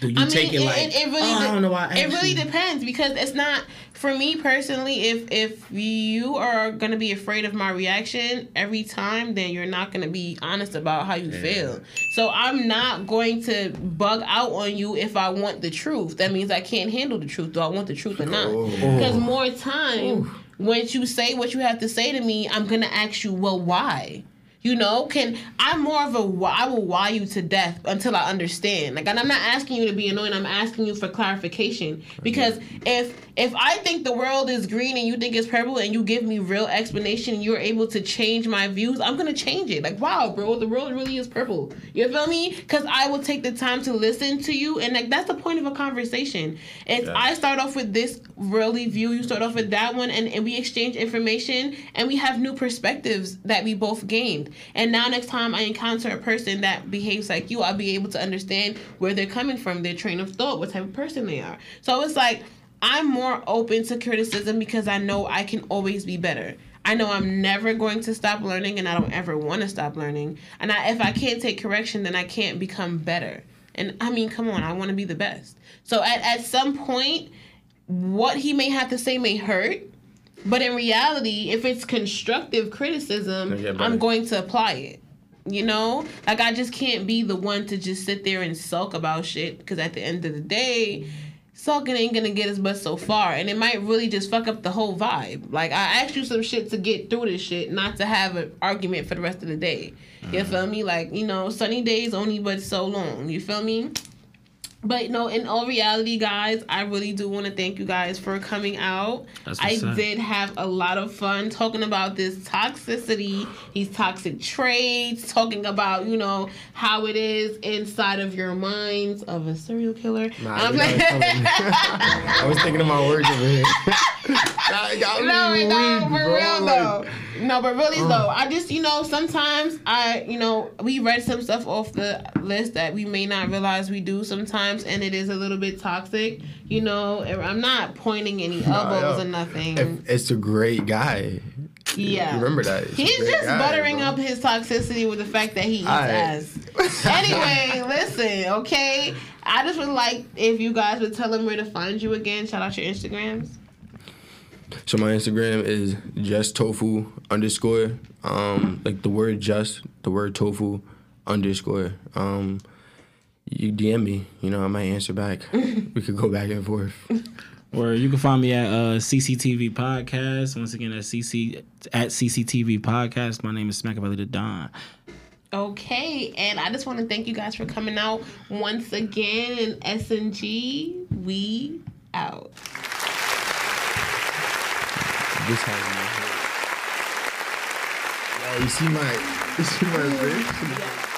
Do you I mean, take it, like? it, it really, oh, I de- don't know why. I it really depends because it's not for me personally. If if you are gonna be afraid of my reaction every time, then you're not gonna be honest about how you feel. So I'm not going to bug out on you if I want the truth. That means I can't handle the truth. Do I want the truth or not? Oh. Because more time, once you say what you have to say to me, I'm gonna ask you, well, why? You know, can I'm more of a why I will why you to death until I understand. Like, and I'm not asking you to be annoying. I'm asking you for clarification mm-hmm. because if if I think the world is green and you think it's purple and you give me real explanation, and you're able to change my views. I'm gonna change it. Like, wow, bro, the world really is purple. You feel me? Because I will take the time to listen to you, and like that's the point of a conversation. If Yeah. I start off with this worldly view, you start off with that one, and, and we exchange information, and we have new perspectives that we both gained. And now, next time I encounter a person that behaves like you, I'll be able to understand where they're coming from, their train of thought, what type of person they are. So it's like I'm more open to criticism because I know I can always be better. I know I'm never going to stop learning, and I don't ever want to stop learning. And I, if I can't take correction, then I can't become better. And I mean, come on, I want to be the best. So at, at some point, what he may have to say may hurt, but in reality, if it's constructive criticism, better. I'm going to apply it. You know, like I just can't be the one to just sit there and sulk about shit because at the end of the day, sulking ain't gonna get us but so far, and it might really just fuck up the whole vibe. Like I asked you some shit to get through this shit, not to have an argument for the rest of the day. You feel me? Like you know, sunny days only but so long. You feel me? But no, in all reality, guys, I really do want to thank you guys for coming out. That's I what's up. did have a lot of fun talking about this toxicity, these toxic traits, talking about, you know, how it is inside of your minds of a serial killer. Nah, I'm like- got it coming. I was thinking of my words over here. That got me no, no, weak, for real though. No, but really though, I just you know sometimes I you know we read some stuff off the list that we may not realize we do sometimes, and it is a little bit toxic. You know, I'm not pointing any elbows or nothing. if it's a great guy. yeah, Remember that. It's He's just guy, buttering bro. up his toxicity with the fact that he eats Alright. ass. anyway, listen, okay. I just would like if you guys would tell him where to find you again. Shout out your Instagrams. So my Instagram is just tofu underscore. Um, like the word just, the word tofu underscore. Um, you DM me, you know, I might answer back. we could go back and forth. Or you can find me at uh, CCTV Podcast. Once again, at CC at CCTV Podcast. My name is Smackabilly the Don. Okay, and I just want to thank you guys for coming out once again. And SNG, we out. This has you see my, you see my wrist?